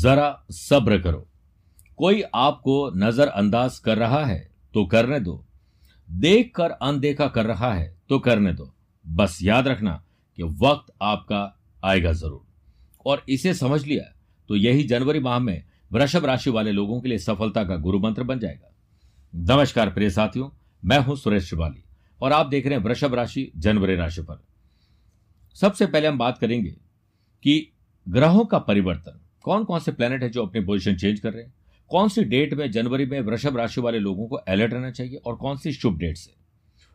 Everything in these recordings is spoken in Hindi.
जरा सब्र करो। कोई आपको नजरअंदाज कर रहा है तो करने दो। देख कर अनदेखा कर रहा है तो करने दो। बस याद रखना कि वक्त आपका आएगा ज़रूर। और इसे समझ लिया तो यही जनवरी माह में वृषभ राशि वाले लोगों के लिए सफलता का गुरु मंत्र बन जाएगा। नमस्कार प्रिय साथियों, मैं हूँ सुरेश शिवाली और आप देख रहे हैं वृषभ राशि जनवरी राशि पर। सबसे पहले हम बात करेंगे कि ग्रहों का परिवर्तन। कौन कौन से प्लेनेट है जो अपनी पोजीशन चेंज कर रहे हैं? कौन सी डेट में, जनवरी में वृषभ राशि वाले लोगों को अलर्ट रहना चाहिए और कौन सी शुभ डेट से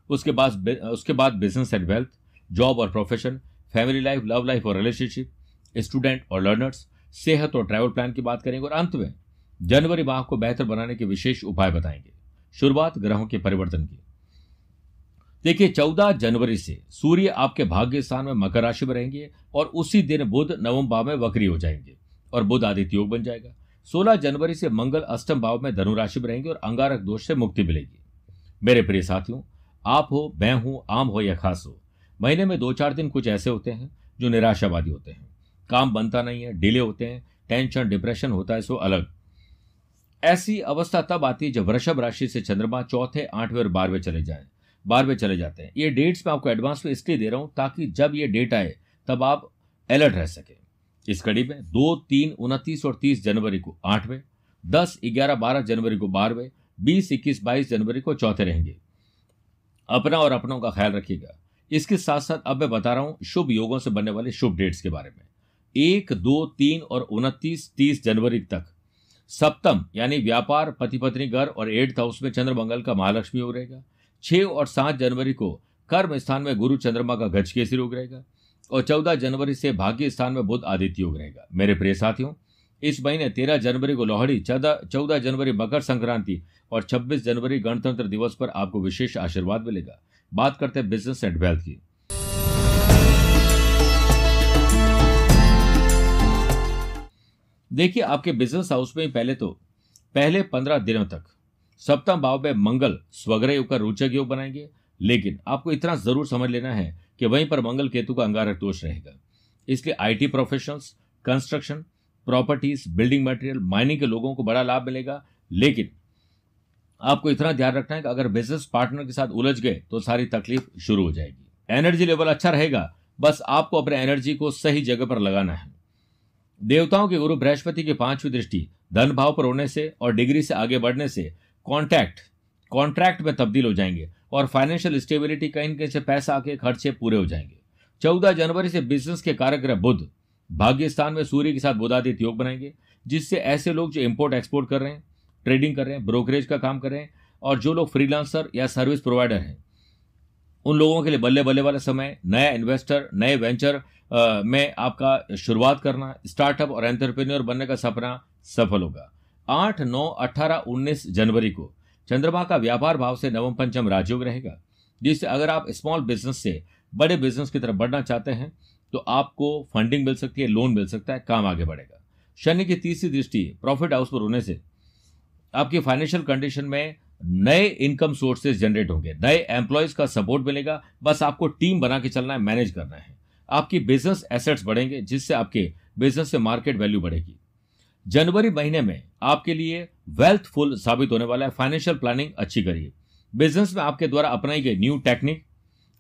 उसके बाद उसके बाद बिज़नेस एंड वेल्थ जॉब और profession family life love life और रिलेशनशिप स्टूडेंट और लर्नर्स सेहत और ट्रैवल प्लान की बात करेंगे और अंत में जनवरी माह को बेहतर बनाने के विशेष उपाय बताएँगे। शुरुआत ग्रहों के परिवर्तन की। देखिए, चौदह जनवरी से सूर्य आपके भाग्य स्थान में मकर राशि में रहेंगे और उसी दिन बुध नवम भाव में वक्री हो जाएँगे। और बुध आदित्य योग बन जाएगा। सोलह जनवरी से मंगल अष्टम भाव में धनु राशि में रहेंगे और अंगारक दोष से मुक्ति मिलेगी। मेरे प्रिय साथियों, आप हो, मैं हूँ, आम हो या खास हो, महीने में दो चार दिन कुछ ऐसे होते हैं जो निराशावादी होते हैं। काम बनता नहीं है, डिले होते हैं, टेंशन, डिप्रेशन होता है, सो अलग। ऐसी अवस्था तब आती है जब वृषभ राशि से चंद्रमा चौथे, आठवें और बारहवें चले जाएँ। बारहवें चले जाते हैं। ये डेट्स मैं आपको एडवांस में इसलिए दे रहा हूँ ताकि जब ये डेट आए, तब आप अलर्ट रह सके। इस कड़ी में दो, तीन, उनतीस और तीस जनवरी को आठवें, दस, ग्यारह, बारह जनवरी को बारहवें, बीस, इक्कीस, बाईस जनवरी को चौथे रहेंगे। अपना और अपनों का ख्याल रखिएगा। इसके साथ साथ अब मैं बता रहा हूँ शुभ योगों से बनने वाले शुभ डेट्स के बारे में। एक, दो, तीन और उनतीस, तीस जनवरी तक सप्तम, यानी व्यापार पति पत्नी घर और एट्थ हाउस में चंद्र मंगल का महालक्ष्मी योग रहेगा। छह और सात जनवरी को कर्म स्थान में गुरु चंद्रमा का गज केसरी योग रहेगा। और चौदह जनवरी से भाग्य स्थान में बुद्ध आदित्य योग रहेगा। मेरे प्रिय साथियों, इस महीने तेरह जनवरी को लोहड़ी, चौदह चौदह जनवरी मकर संक्रांति और छब्बीस जनवरी गणतंत्र दिवस पर आपको विशेष आशीर्वाद मिलेगा। बात करते हैं बिज़नेस एंड वेल्थ की। देखिए, आपके बिज़नेस हाउस में पहले तो पहले पंद्रह दिनों तक, सप्तम भाव में मंगल, स्वग्रह का रोचक योग बनाएँगे। लेकिन आपको इतना ज़रूर समझ लेना है कि वहीं पर मंगल केतु का अंगारक दोष रहेगा। इसलिए IT professionals construction properties building material mining के लोगों को बड़ा लाभ मिलेगा। लेकिन आपको इतना ध्यान रखना है कि अगर बिज़नेस पार्टनर के साथ उलझ गए तो सारी तकलीफ़ शुरू हो जाएगी। एनर्जी लेवल अच्छा रहेगा, बस आपको अपने एनर्जी को सही जगह पर लगाना है। देवताओं के गुरु बृहस्पति की पांचवी दृष्टि, धन भाव पर होने से और डिग्री से आगे बढ़ने से कॉन्टैक्ट कॉन्ट्रैक्ट में तब्दील हो जाएँगे और फाइनेंशियल स्टेबिलिटी कहीं कहीं से पैसा आके खर्चे पूरे हो जाएँगे। चौदह जनवरी से बिज़नेस के कारक बुद्ध भाग्य स्थान में सूर्य के साथ बुधादित्य योग बनाएँगे, जिससे ऐसे लोग जो इंपोर्ट एक्सपोर्ट कर रहे हैं ट्रेडिंग कर रहे हैं ब्रोकरेज का काम कर रहे हैं और जो लोग फ्रीलांसर या सर्विस प्रोवाइडर हैं, उन लोगों के लिए बल्ले बल्ले वाला समय नया इन्वेस्टर नए वेंचर में आपका शुरुआत करना स्टार्टअप और एंटरप्रेन्योर बनने का सपना सफल होगा। आठ, नौ, अठारह, उन्नीस जनवरी को चंद्रमा का व्यापार भाव से नवम पंचम राजयोग रहेगा। जिससे अगर आप स्मॉल बिज़नेस से बड़े बिज़नेस की तरफ़ बढ़ना चाहते हैं तो आपको फंडिंग मिल सकती है लोन मिल सकता है, काम आगे बढ़ेगा। शनि की तीसरी दृष्टि प्रॉफिट हाउस पर होने से आपकी फाइनेंशियल कंडीशन में नए इनकम सोर्सेज जनरेट होंगे। नए एम्प्लॉयज़ का सपोर्ट मिलेगा। बस आपको टीम बना के चलना है मैनेज करना है। आपकी बिज़नेस एसेट्स बढ़ेंगे, जिससे आपके बिज़नेस से मार्केट वैल्यू बढ़ेगी। जनवरी महीने में आपके लिए वेल्थफुल साबित होने वाला है। फाइनेंशियल प्लानिंग अच्छी करिए। बिज़नेस में आपके द्वारा अपनाई गई न्यू टेक्निक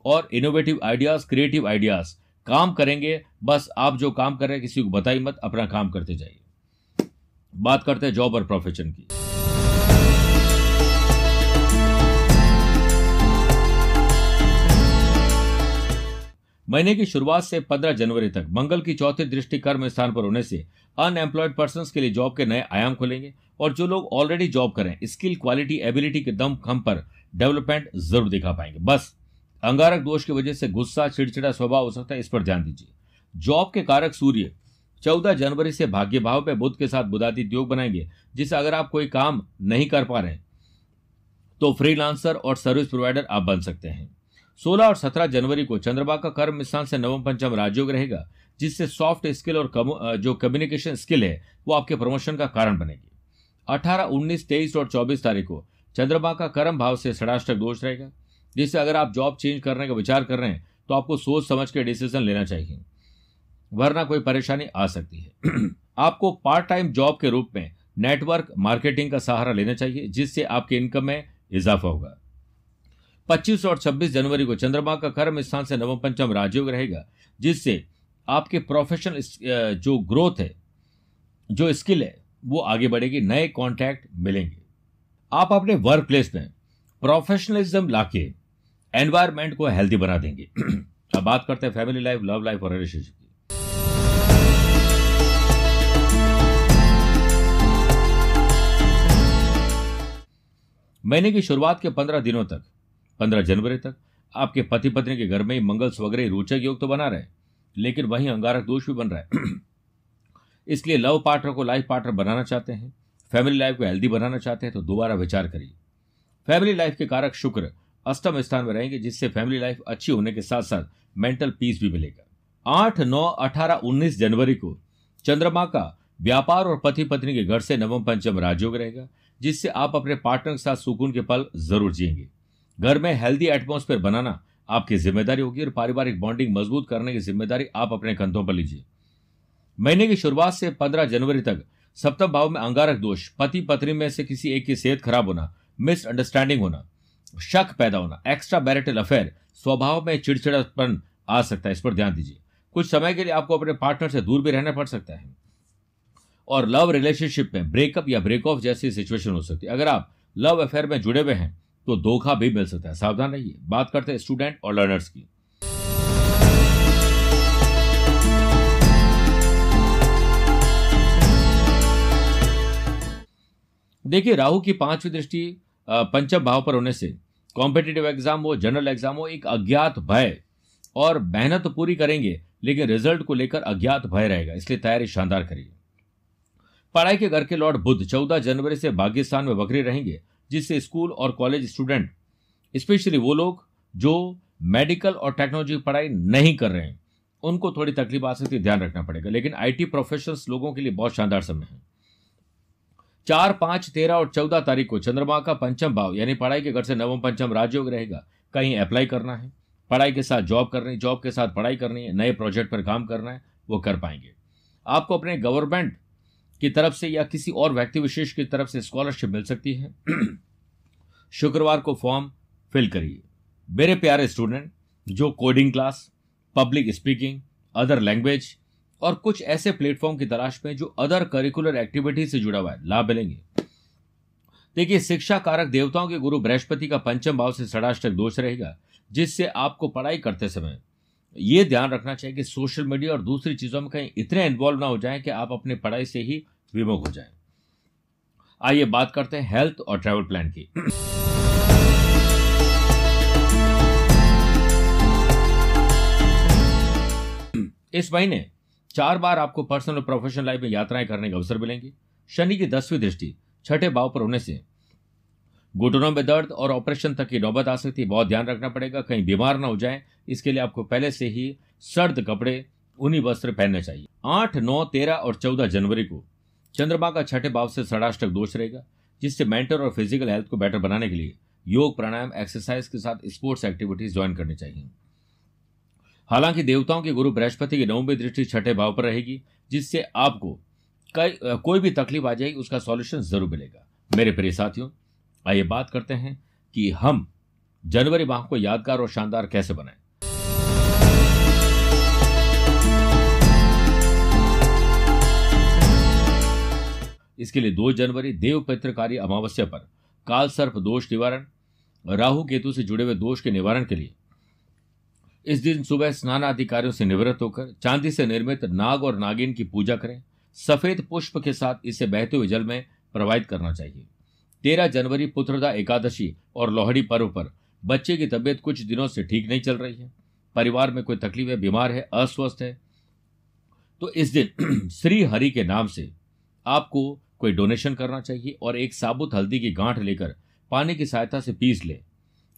और इनोवेटिव आइडियाज़ क्रिएटिव आइडियाज़ काम करेंगे। बस आप जो काम कर रहे हैं, किसी को बताई मत, अपना काम करते जाइए। बात करते हैं जॉब और प्रोफेशन की। महीने की शुरुआत से 15 जनवरी तक मंगल की चौथी दृष्टि कर्म स्थान पर होने से अनएम्प्लॉयड पर्सन के लिए जॉब के नए आयाम खुलेंगे और जो लोग ऑलरेडी जॉब करें स्किल क्वालिटी एबिलिटी के दम खम पर डेवलपमेंट ज़रूर दिखा पाएँगे। बस, अंगारक दोष की वजह से गुस्सा, चिड़चिड़ा स्वभाव हो सकता है, इस पर ध्यान दीजिए। जॉब के कारक सूर्य, चौदह जनवरी से भाग्य भाव में बुद्ध के साथ बुधादित्य योग बनाएँगे, जिससे अगर आप कोई काम नहीं कर पा रहे तो फ्रीलांसर और सर्विस प्रोवाइडर आप बन सकते हैं। 16 और 17 जनवरी को चंद्रमा का कर्म स्थान से नवम पंचम राजयोग रहेगा जिससे सॉफ्ट स्किल और कम, जो कम्युनिकेशन स्किल है वो आपके प्रमोशन का कारण बनेगी। 18, 19, 23 और 24 तारीख को चंद्रमा का कर्म भाव से षडाष्टक दोष रहेगा जिससे अगर आप जॉब चेंज करने का विचार कर रहे हैं तो आपको सोच समझ के डिसीज़न लेना चाहिए वरना कोई परेशानी आ सकती है। आपको पार्ट टाइम जॉब के रूप में नेटवर्क मार्केटिंग का सहारा लेना चाहिए जिससे आपके इनकम में इजाफा होगा। 25 और 26 जनवरी को चंद्रमा का कर्म स्थान से नवम पंचम राजयोग रहेगा, जिससे आपके प्रोफेशनल जो ग्रोथ है, जो स्किल है, वो आगे बढ़ेगी, नए कॉन्टैक्ट मिलेंगे। आप अपने वर्क प्लेस में प्रोफेशनलिज्म लाके एनवायरमेंट को हेल्दी बना देंगे। अब बात करते हैं फैमिली लाइफ लव लाइफ और रिलेशनशिप की। महीने की शुरुआत के पंद्रह दिनों तक पंद्रह जनवरी तक। आपके पति पत्नी के घर में ही मंगल स्वग्रह रोचक योग तो बना रहे लेकिन वहीं अंगारक दोष भी बन रहा है। इसलिए लव पार्टनर को लाइफ पार्टनर बनाना चाहते हैं, फैमिली लाइफ को हेल्दी बनाना चाहते हैं तो दोबारा विचार करिए। फैमिली लाइफ के कारक शुक्र अष्टम स्थान में रहेंगे, जिससे फैमिली लाइफ अच्छी होने के साथ साथ मेंटल पीस भी मिलेगा। आठ, नौ, अठारह, उन्नीस जनवरी को चंद्रमा का व्यापार और पति पत्नी के घर से नवम पंचम राजयोग रहेगा, जिससे आप अपने पार्टनर के साथ सुकून के पल ज़रूर जिएँगे। घर में हेल्दी एटमोस्फेयर बनाना आपकी ज़िम्मेदारी होगी और पारिवारिक बॉन्डिंग मज़बूत करने की ज़िम्मेदारी आप अपने कंधों पर लीजिए। महीने की शुरुआत से पंद्रह जनवरी तक सप्तम भाव में अंगारक दोष पति पत्नी में से किसी एक की सेहत खराब होना मिसअंडरस्टैंडिंग होना, शक पैदा होना एक्स्ट्रा बैरिटल अफेयर स्वभाव में चिड़चिड़ापन आ सकता है, इस पर ध्यान दीजिए। कुछ समय के लिए आपको अपने पार्टनर से दूर भी रहना पड़ सकता है। और लव रिलेशनशिप में ब्रेकअप या ब्रेक ऑफ़ जैसी सिचुएशन हो सकती है। अगर आप लव अफेयर में जुड़े हुए हैं तो धोखा भी मिल सकता है। सावधान रहिए। बात करते हैं स्टूडेंट और लर्नर्स की। देखिए, राहु की पांचवी दृष्टि पंचम भाव पर होने से कॉम्पिटेटिव एग्ज़ाम हो जनरल एग्ज़ाम हो, एक अज्ञात भय और मेहनत तो पूरी करेंगे, लेकिन रिज़ल्ट को लेकर अज्ञात भय रहेगा। इसलिए तैयारी शानदार करिए। पढ़ाई के घर के लॉर्ड बुद्ध चौदह जनवरी से पाकिस्तान में बकरी रहेंगे। जिससे स्कूल और कॉलेज स्टूडेंट, स्पेशली वो लोग जो मेडिकल और टेक्नोलॉजी पढ़ाई नहीं कर रहे हैं, उनको थोड़ी तकलीफ़ आ सकती है, ध्यान रखना पड़ेगा। लेकिन आईटी प्रोफेशनल्स लोगों के लिए बहुत शानदार समय है। चार, पाँच, तेरह और चौदह तारीख को चंद्रमा का पंचम भाव, यानी पढ़ाई के घर से नवम, पंचम राजयोग रहेगा। कहीं अप्लाई करना है, पढ़ाई के साथ जॉब करनी जॉब के साथ पढ़ाई करनी है, नए प्रोजेक्ट पर काम करना है, वो कर पाएँगे। आपको अपने गवर्नमेंट की तरफ़ से या किसी और व्यक्ति विशेष की तरफ़ से स्कॉलरशिप मिल सकती है। शुक्रवार को फॉर्म फिल करिए। मेरे प्यारे स्टूडेंट जो coding class public speaking other language और कुछ ऐसे प्लेटफॉर्म की तलाश में जो अदर करिकुलर एक्टिविटी से जुड़ा हुआ है, लाभ मिलेंगे। देखिए, शिक्षा कारक देवताओं के गुरु बृहस्पति का पंचम भाव से षडाष्टक दोष रहेगा, जिससे आपको पढ़ाई करते समय ये ध्यान रखना चाहिए कि सोशल मीडिया और दूसरी चीज़ों में कहीं इतने इन्वॉल्व ना हो जाएँ कि आप अपनी पढ़ाई से ही विमुख हो जाएँ। आइए बात करते हैं हेल्थ और ट्रैवल प्लान की। इस महीने चार बार आपको पर्सनल और प्रोफेशनल लाइफ में यात्राएँ करने का अवसर मिलेंगे। शनि की दसवीं दृष्टि, छठे भाव पर होने से घुटनों में दर्द और ऑपरेशन तक की नौबत आ सकती है। बहुत ध्यान रखना पड़ेगा, कहीं बीमार ना हो जाए। इसके लिए आपको पहले से ही सर्द कपड़े उन्हीं वस्त्र पहनने चाहिए। आठ, नौ, तेरह और चौदह जनवरी को चंद्रमा का छठे भाव से षडाष्टक दोष रहेगा, जिससे मेंटल और फ़िज़िकल हेल्थ को बेटर बनाने के लिए योग, प्राणायाम, एक्सरसाइज के साथ स्पोर्ट्स एक्टिविटीज़ ज्वाइन करनी चाहिए। हालाँकि देवताओं के गुरु बृहस्पति की नवमी दृष्टि छठे भाव पर रहेगी, जिससे आपको कई, कोई भी तकलीफ़ आ जाएगी उसका सॉल्यूशन ज़रूर मिलेगा। मेरे प्रिय साथियों आइए बात करते हैं कि हम जनवरी माह को यादगार और शानदार कैसे बनाएँ। इसके लिए दो जनवरी देव पित्रकारी अमावस्या पर काल सर्प दोष निवारण, राहु केतु से जुड़े हुए दोष के निवारण के लिए। इस दिन सुबह स्नान आदि कार्यों से निवृत्त होकर चांदी से निर्मित नाग और नागिन की पूजा करें। सफ़ेद पुष्प के साथ इसे बहते हुए जल में प्रवाहित करना चाहिए। तेरह जनवरी पुत्रदा एकादशी और लोहड़ी पर्व पर बच्चे की तबीयत कुछ दिनों से ठीक नहीं चल रही है। परिवार में कोई तकलीफ़ है बीमार है, अस्वस्थ है। तो इस दिन श्री हरि के नाम से आपको कोई डोनेशन करना चाहिए और एक साबुत हल्दी की गांठ लेकर पानी की सहायता से पीस ले।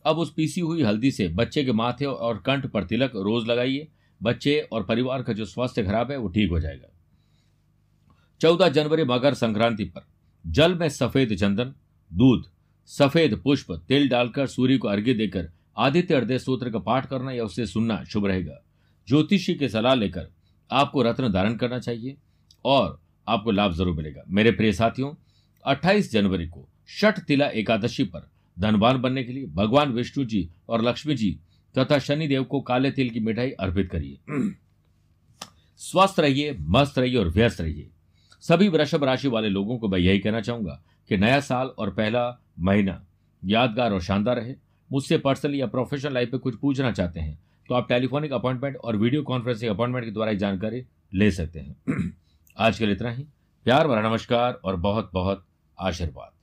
अब उस पीसी हुई हल्दी से बच्चे के माथे और कंठ पर तिलक रोज लगाइए। बच्चे और परिवार का जो स्वास्थ्य खराब है, वो ठीक हो जाएगा। चौदह जनवरी मकर संक्रांति पर जल में सफ़ेद चंदन दूध, सफ़ेद पुष्प, तेल डालकर सूर्य को अर्घ्य देकर आदित्य हृदय सूत्र का पाठ करना या उसे सुनना शुभ रहेगा। ज्योतिषी की सलाह लेकर आपको रत्न धारण करना चाहिए और आपको लाभ ज़रूर मिलेगा। मेरे प्रिय साथियों 28 जनवरी को शठ तिला एकादशी पर धनवान बनने के लिए भगवान विष्णु जी और लक्ष्मी जी तथा शनि देव को काले तिल की मिठाई अर्पित करिए। स्वस्थ रहिए, मस्त रहिए और व्यस्त रहिए। सभी वृषभ राशि वाले लोगों को मैं यही कहना चाहूँगा कि नया साल और पहला महीना यादगार और शानदार रहे। मुझसे पर्सनली या प्रोफेशनल लाइफ पे कुछ पूछना चाहते हैं तो आप टेलीफोनिक अपॉइंटमेंट और वीडियो कॉन्फ्रेंसिंग अपॉइंटमेंट के द्वारा जानकारी ले सकते हैं। आज के लिए इतना ही। प्यार भरा नमस्कार और बहुत बहुत आशीर्वाद।